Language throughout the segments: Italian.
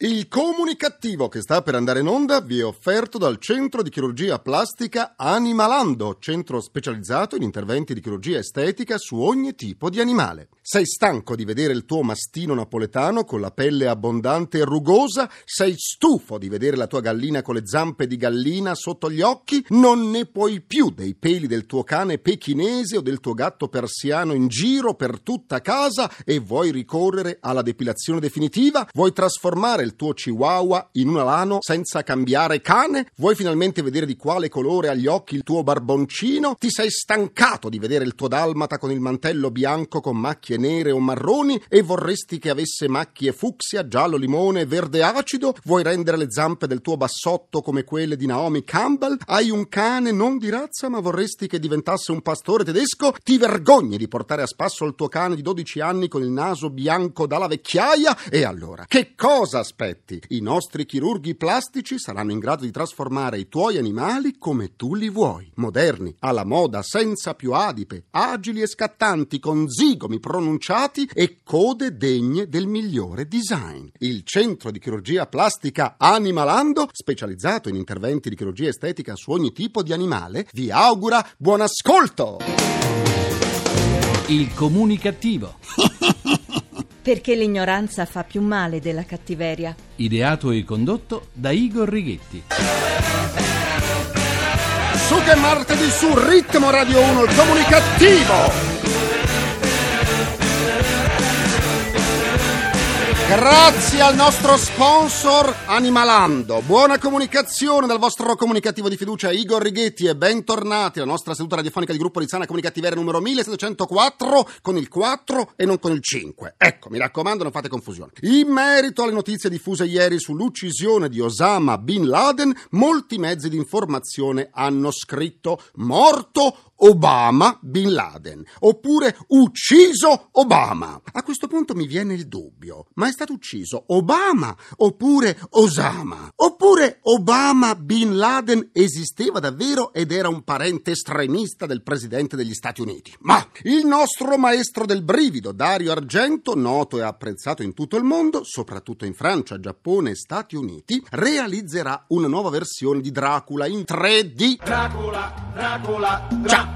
Il comunicativo che sta per andare in onda vi è offerto dal Centro di Chirurgia Plastica Animalando, centro specializzato in interventi di chirurgia estetica su ogni tipo di animale. Sei stanco di vedere il tuo mastino napoletano con la pelle abbondante e rugosa? Sei stufo di vedere la tua gallina con le zampe di gallina sotto gli occhi? Non ne puoi più dei peli del tuo cane pechinese o del tuo gatto persiano in giro per tutta casa e vuoi ricorrere alla depilazione definitiva? Vuoi trasformare il tuo chihuahua in un alano senza cambiare cane? Vuoi finalmente vedere di quale colore ha gli occhi il tuo barboncino? Ti sei stancato di vedere il tuo dalmata con il mantello bianco con macchie nere o marroni e vorresti che avesse macchie fucsia, giallo limone verde acido? Vuoi rendere le zampe del tuo bassotto come quelle di Naomi Campbell? Hai un cane non di razza ma vorresti che diventasse un pastore tedesco? Ti vergogni di portare a spasso il tuo cane di 12 anni con il naso bianco dalla vecchiaia? E allora, che cosa aspetti? I nostri chirurghi plastici saranno in grado di trasformare i tuoi animali come tu li vuoi, moderni, alla moda, senza più adipe, agili e scattanti, con zigomi pronunciati pronunciati e code degne del migliore design. Il centro di chirurgia plastica Animalando, specializzato in interventi di chirurgia estetica su ogni tipo di animale, vi augura buon ascolto! Il comunicativo. Perché l'ignoranza fa più male della cattiveria. Ideato e condotto da Igor Righetti. Su che martedì su Ritmo Radio 1, il comunicativo! Grazie al nostro sponsor Animalando. Buona comunicazione dal vostro comunicativo di fiducia Igor Righetti e bentornati alla nostra seduta radiofonica di gruppo di sana comunicativeria numero 1704 con il 4 e non con il 5. Ecco, mi raccomando, non fate confusione. In merito alle notizie diffuse ieri sull'uccisione di Osama Bin Laden, molti mezzi di informazione hanno scritto morto Obama Bin Laden oppure ucciso Obama. A questo punto mi viene il dubbio, ma è stato ucciso Obama oppure Osama? Oppure Obama Bin Laden esisteva davvero ed era un parente estremista del presidente degli Stati Uniti? Ma il nostro maestro del brivido, Dario Argento, noto e apprezzato in tutto il mondo, soprattutto in Francia, Giappone e Stati Uniti, realizzerà una nuova versione di Dracula in 3D. Dracula, Dracula, Dracula.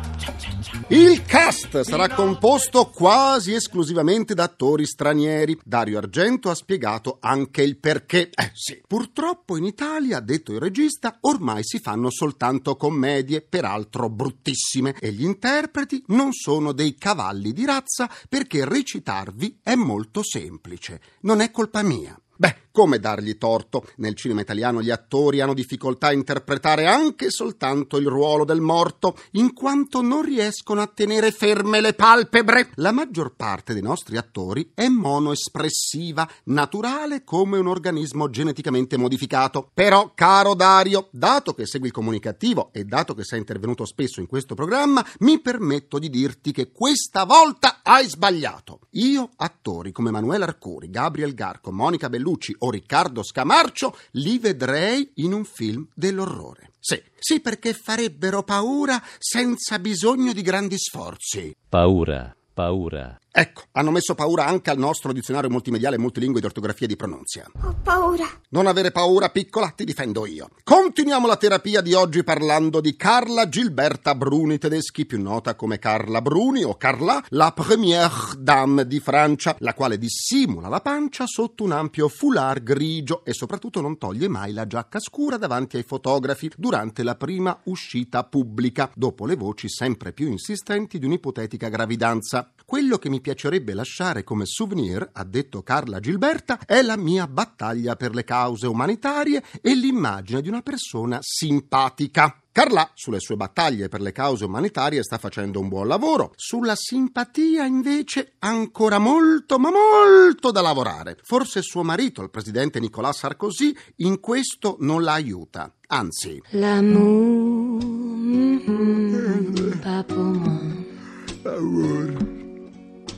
Il cast sarà composto quasi esclusivamente da attori stranieri. Dario Argento ha spiegato anche il perché. Eh sì, purtroppo in Italia, detto il regista, ormai si fanno soltanto commedie, peraltro bruttissime, e gli interpreti non sono dei cavalli di razza perché recitarvi è molto semplice. Non è colpa mia. Beh, come dargli torto? Nel cinema italiano gli attori hanno difficoltà a interpretare anche soltanto il ruolo del morto, in quanto non riescono a tenere ferme le palpebre. La maggior parte dei nostri attori è monoespressiva, naturale come un organismo geneticamente modificato. Però, caro Dario, dato che segui il comunicativo e dato che sei intervenuto spesso in questo programma, mi permetto di dirti che questa volta hai sbagliato. Io, attori come Emanuele Arcuri, Gabriel Garco, Monica Bellucci o Riccardo Scamarcio li vedrei in un film dell'orrore. Sì, sì, perché farebbero paura senza bisogno di grandi sforzi. Paura, paura. Ecco, hanno messo paura anche al nostro dizionario multimediale multilingue di ortografia e di pronunzia. Ho paura. Non avere paura, piccola, ti difendo io. Continuiamo la terapia di oggi parlando di Carla Gilberta Bruni tedeschi, più nota come Carla Bruni o Carla, la première dame di Francia, la quale dissimula la pancia sotto un ampio foulard grigio e soprattutto non toglie mai la giacca scura davanti ai fotografi durante la prima uscita pubblica, dopo le voci sempre più insistenti di un'ipotetica gravidanza. Quello che mi piacerebbe lasciare come souvenir, ha detto Carla Gilberta, è la mia battaglia per le cause umanitarie e l'immagine di una persona simpatica. Carla, sulle sue battaglie per le cause umanitarie, sta facendo un buon lavoro. Sulla simpatia, invece, ancora molto, ma molto da lavorare. Forse suo marito, il presidente Nicolas Sarkozy, in questo non la aiuta. Anzi. L'amour, mm, pas pour moi.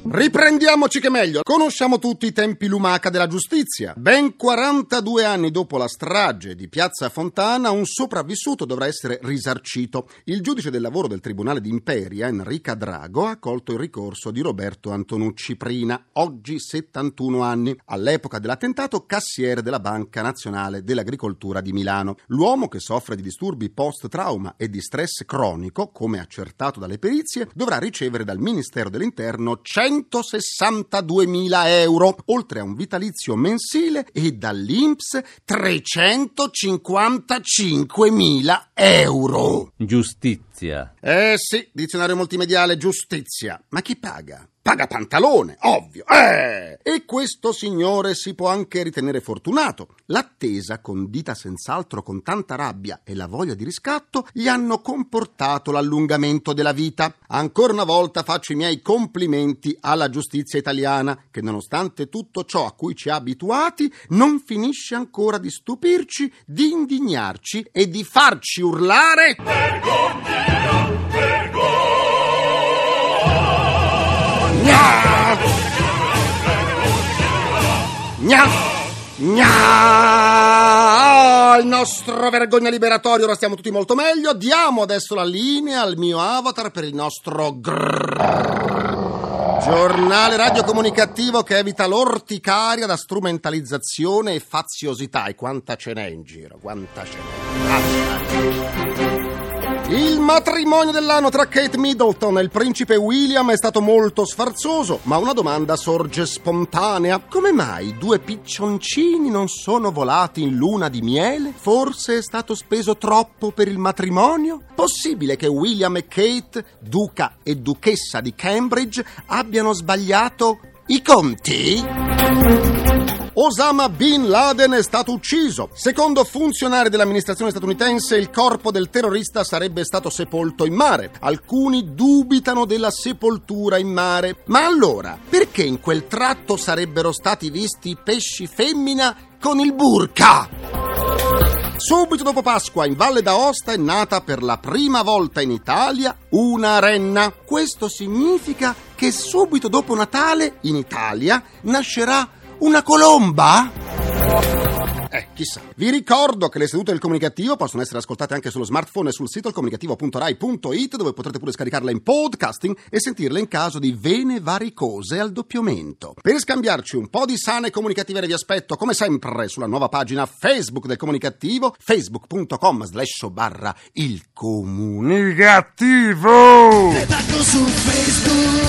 Riprendiamoci che meglio. Conosciamo tutti i tempi lumaca della giustizia. Ben 42 anni dopo la strage di Piazza Fontana, un sopravvissuto dovrà essere risarcito. Il giudice del lavoro del Tribunale di Imperia, Enrica Drago, ha accolto il ricorso di Roberto Antonucci Prina, oggi 71 anni, all'epoca dell'attentato cassiere della Banca Nazionale dell'Agricoltura di Milano. L'uomo che soffre di disturbi post-trauma e di stress cronico, come accertato dalle perizie, dovrà ricevere dal Ministero dell'Interno 100 162.000 euro, oltre a un vitalizio mensile e dall'Inps 355.000 euro. Giustizia. Eh sì, dizionario multimediale giustizia. Ma chi paga? Paga pantalone, ovvio. Eh! E questo signore si può anche ritenere fortunato. L'attesa, condita senz'altro con tanta rabbia e la voglia di riscatto, gli hanno comportato l'allungamento della vita. Ancora una volta faccio i miei complimenti alla giustizia italiana, che nonostante tutto ciò a cui ci ha abituati, non finisce ancora di stupirci, di indignarci e di farci urlare. Vergogna! Gna! Gna! Il nostro vergogna liberatorio, ora stiamo tutti molto meglio. Diamo adesso la linea al mio avatar per il nostro grrr. giornale radiocomunicativo che evita l'orticaria da strumentalizzazione e faziosità. E quanta ce n'è in giro, quanta ce n'è. Ah, il matrimonio dell'anno tra Kate Middleton e il principe William è stato molto sfarzoso, ma una domanda sorge spontanea. Come mai due piccioncini non sono volati in luna di miele? Forse è stato speso troppo per il matrimonio? Possibile che William e Kate, duca e duchessa di Cambridge, abbiano sbagliato i conti? Osama Bin Laden è stato ucciso. Secondo funzionari dell'amministrazione statunitense, il corpo del terrorista sarebbe stato sepolto in mare. Alcuni dubitano della sepoltura in mare. Ma allora, perché in quel tratto sarebbero stati visti pesci femmina con il burka? Subito dopo Pasqua in Valle d'Aosta è nata per la prima volta in Italia una renna. Questo significa che subito dopo Natale in Italia nascerà una colomba? Chissà. Vi ricordo che le sedute del comunicativo possono essere ascoltate anche sullo smartphone e sul sito comunicativo.rai.it dove potrete pure scaricarle in podcasting e sentirle in caso di vene varicose al doppiamento. Per scambiarci un po' di sane comunicative vi aspetto come sempre sulla nuova pagina Facebook del comunicativo facebook.com slash barra il comunicativo.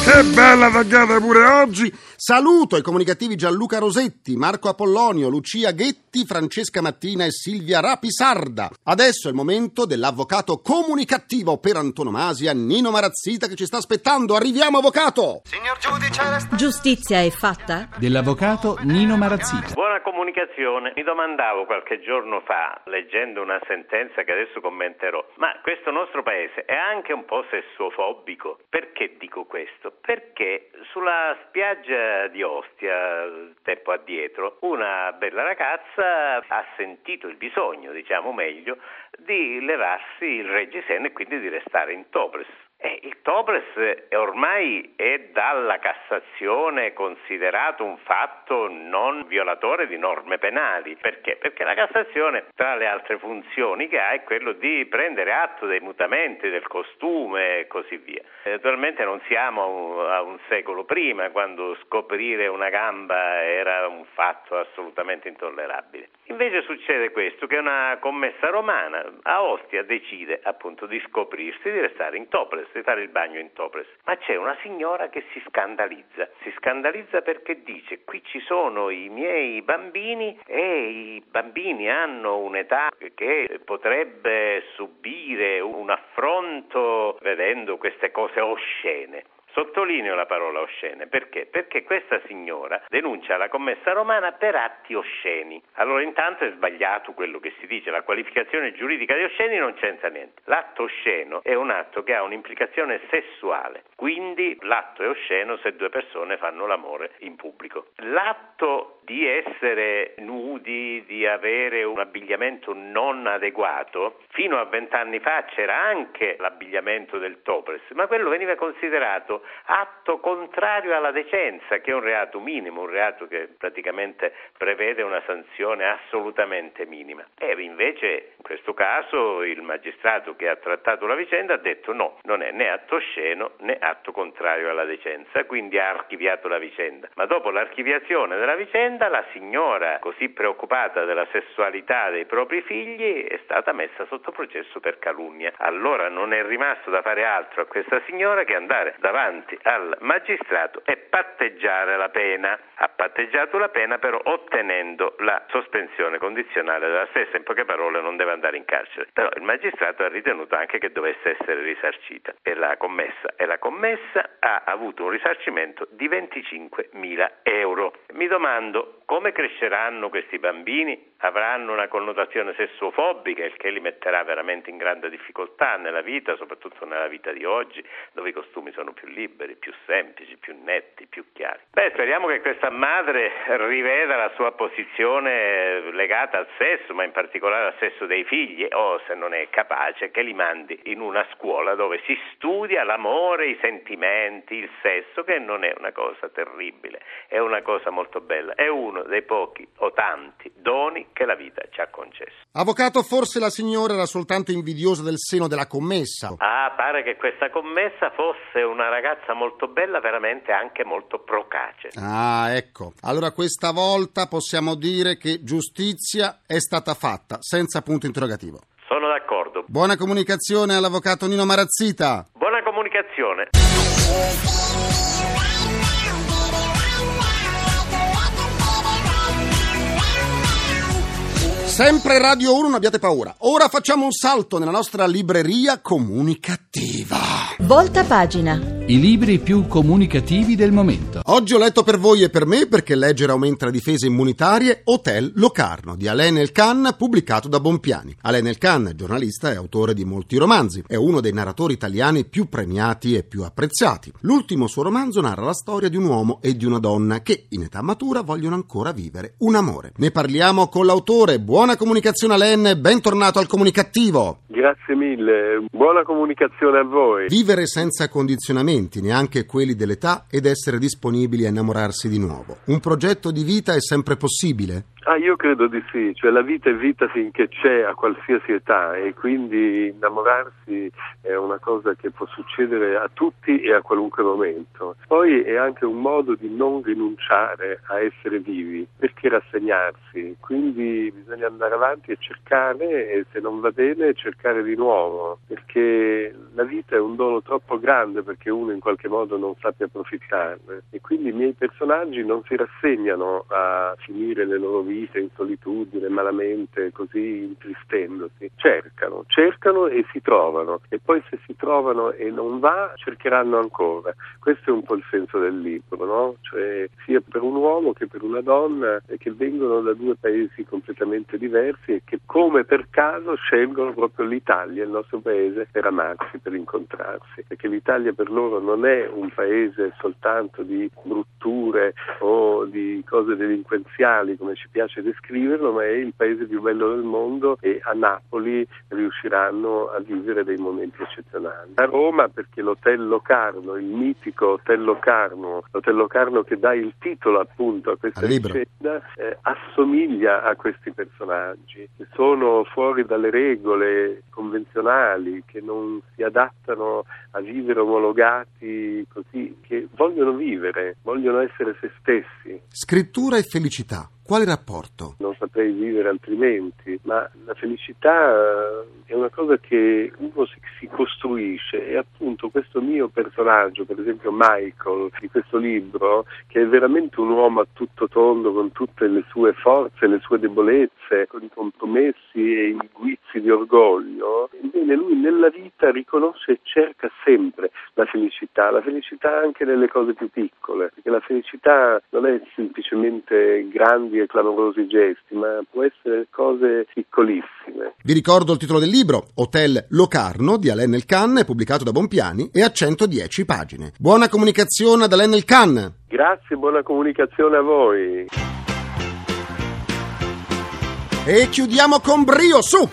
Che bella tagliata pure oggi! Saluto i comunicativi Gianluca Rosetti, Marco Apollonio, Lucia Ghetti, Francesca Mattina e Silvia Rapisarda. Adesso è il momento dell'avvocato comunicativo per antonomasia Nino Marazzita che ci sta aspettando. Arriviamo, avvocato! Signor giudice, Giustizia è fatta? Dell'avvocato Nino Marazzita. Buona comunicazione. Mi domandavo qualche giorno fa, leggendo una sentenza che adesso commenterò, ma questo nostro paese è anche un po' sessuofobico. Perché dico questo? Perché sulla spiaggia di Ostia, tempo addietro, una bella ragazza ha sentito il bisogno, diciamo meglio, di levarsi il reggiseno e quindi di restare in topless. Eh, il topless ormai è dalla Cassazione considerato un fatto non violatore di norme penali. Perché? Perché la Cassazione, tra le altre funzioni che ha, è quello di prendere atto dei mutamenti del costume e così via. Naturalmente non siamo a un secolo prima, quando scoprire una gamba era un fatto assolutamente intollerabile. Invece succede questo, che una commessa romana a Ostia decide appunto di scoprirsi di restare in topless fare il bagno in topless. Ma c'è una signora che si scandalizza. Si scandalizza perché dice: Qui ci sono i miei bambini e i bambini hanno un'età che potrebbe subire un affronto vedendo queste cose oscene. Sottolineo la parola oscene perché? Perché questa signora denuncia la commessa romana per atti osceni. Allora intanto è sbagliato quello che si dice, la qualificazione giuridica di osceni non c'entra niente. L'atto osceno è un atto che ha un'implicazione sessuale, quindi l'atto è osceno se due persone fanno l'amore in pubblico. L'atto di essere nudi, di avere un abbigliamento non adeguato, fino a vent'anni fa c'era anche l'abbigliamento del topless, ma quello veniva considerato atto contrario alla decenza, che è un reato minimo, un reato che praticamente prevede una sanzione assolutamente minima. E invece in questo caso il magistrato che ha trattato la vicenda ha detto no, non è né atto osceno né atto contrario alla decenza, quindi ha archiviato la vicenda. Ma dopo l'archiviazione della vicenda la signora, così preoccupata della sessualità dei propri figli, è stata messa sotto processo per calunnia. Allora non è rimasto da fare altro a questa signora che andare davanti al magistrato e patteggiare la pena. Ha patteggiato la pena però ottenendo la sospensione condizionale della stessa, in poche parole non deve andare in carcere. Però il magistrato ha ritenuto anche che dovesse essere risarcita e la commessa e la commessa ha avuto un risarcimento di 25.000 euro. Mi domando So come cresceranno questi bambini? Avranno una connotazione sessuofobica, il che li metterà veramente in grande difficoltà nella vita, soprattutto nella vita di oggi, dove i costumi sono più liberi, più semplici, più netti, più chiari. Beh, speriamo che questa madre riveda la sua posizione legata al sesso, ma in particolare al sesso dei figli, o se non è capace, che li mandi in una scuola dove si studia l'amore, i sentimenti, il sesso, che non è una cosa terribile, è una cosa molto bella, è uno dei pochi o tanti doni che la vita ci ha concesso. Avvocato, forse la signora era soltanto invidiosa del seno della commessa. Ah, pare che questa commessa fosse una ragazza molto bella, veramente anche molto procace. Ah, ecco. Allora questa volta possiamo dire che giustizia è stata fatta, senza punto interrogativo. Sono d'accordo. Buona comunicazione all'avvocato Nino Marazzita. Buona comunicazione. Sempre Radio 1, non abbiate paura. Ora facciamo un salto nella nostra libreria comunicativa. Volta pagina. I libri più comunicativi del momento. Oggi ho letto per voi e per me, perché leggere aumenta le difese immunitarie, Hotel Locarno di Alain Elkan, pubblicato da Bompiani. Alain Elkan, giornalista e autore di molti romanzi, è uno dei narratori italiani più premiati e più apprezzati. L'ultimo suo romanzo narra la storia di un uomo e di una donna che, in età matura, vogliono ancora vivere un amore. Ne parliamo con l'autore. Buona comunicazione Alain, bentornato al comunicativo. Grazie mille, buona comunicazione a voi. Vivere senza condizionamenti, neanche quelli dell'età, ed essere disponibili a innamorarsi di nuovo. Un progetto di vita è sempre possibile? Ah, io credo di sì, cioè la vita è vita finché c'è a qualsiasi età e quindi innamorarsi è una cosa che può succedere a tutti e a qualunque momento. Poi è anche un modo di non rinunciare a essere vivi, perché rassegnarsi, quindi bisogna andare avanti e cercare e se non va bene cercare di nuovo, perché la vita è un dono troppo grande perché uno in qualche modo non sappia approfittarne e quindi i miei personaggi non si rassegnano a finire le loro vite vita in solitudine, malamente, così intristendosi. Cercano, cercano e si trovano e poi se si trovano e non va, cercheranno ancora. Questo è un po' il senso del libro, no? Cioè sia per un uomo che per una donna che vengono da due paesi completamente diversi e che come per caso scelgono proprio l'Italia, il nostro paese, per amarsi, per incontrarsi, perché l'Italia per loro non è un paese soltanto di brutture o di cose delinquenziali come ci piace piace descriverlo, ma è il paese più bello del mondo e a Napoli riusciranno a vivere dei momenti eccezionali. A Roma perché l'Hotel Locarno, il mitico Hotel Locarno, l'Hotel Locarno che dà il titolo appunto a questa vicenda, eh, assomiglia a questi personaggi che sono fuori dalle regole convenzionali, che non si adattano a vivere omologati così, che vogliono vivere, vogliono essere se stessi. Scrittura e felicità. Quale rapporto? Non saprei vivere altrimenti, ma la felicità eh, è una cosa che uno si, costruisce e appunto questo mio personaggio, per esempio Michael di questo libro, che è veramente un uomo a tutto tondo con tutte le sue forze, le sue debolezze, con i compromessi e i guizzi di orgoglio, ebbene lui nella vita riconosce e cerca sempre la felicità, la felicità anche nelle cose più piccole, perché la felicità non è semplicemente grandi e clamorosi gesti, ma può essere cose piccolissime. Vi ricordo il titolo del libro, Hotel Locarno di Alain Elkan, pubblicato da Bompiani e a 110 pagine. Buona comunicazione ad Alain Elkan. Grazie, buona comunicazione a voi. E chiudiamo con brio, su!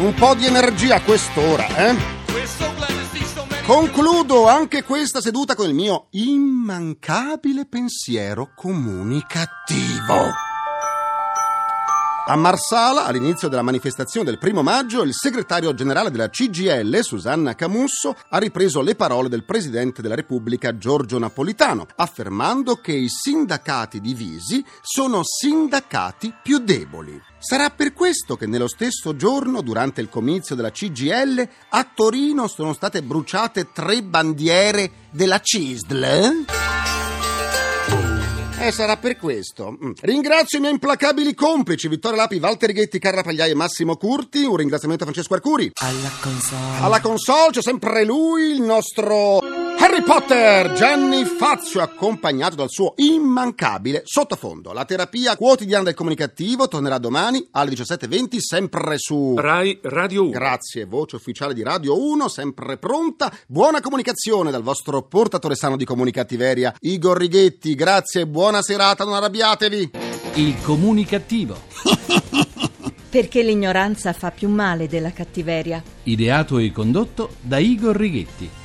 Un po' di energia a quest'ora, eh? Concludo anche questa seduta con il mio immancabile pensiero comunicativo. A Marsala, all'inizio della manifestazione del primo maggio, il segretario generale della CGL, Susanna Camusso, ha ripreso le parole del presidente della Repubblica, Giorgio Napolitano, affermando che i sindacati divisi sono sindacati più deboli. Sarà per questo che nello stesso giorno, durante il comizio della CGL, a Torino sono state bruciate tre bandiere della CISL? Eh, sarà per questo. Mm. Ringrazio i miei implacabili complici, Vittorio Lapi, Walter Ghetti, Carla Pagliai e Massimo Curti. Un ringraziamento a Francesco Arcuri. Alla console. Alla console c'è sempre lui, il nostro Harry Potter, Gianni Fazio, accompagnato dal suo immancabile sottofondo. La terapia quotidiana del comunicativo tornerà domani alle 17.20, sempre su Rai Radio 1. Grazie, voce ufficiale di Radio 1, sempre pronta. Buona comunicazione dal vostro portatore sano di comunicattiveria, Igor Righetti. Grazie e buona serata, non arrabbiatevi. Il comunicativo. Perché l'ignoranza fa più male della cattiveria. Ideato e condotto da Igor Righetti.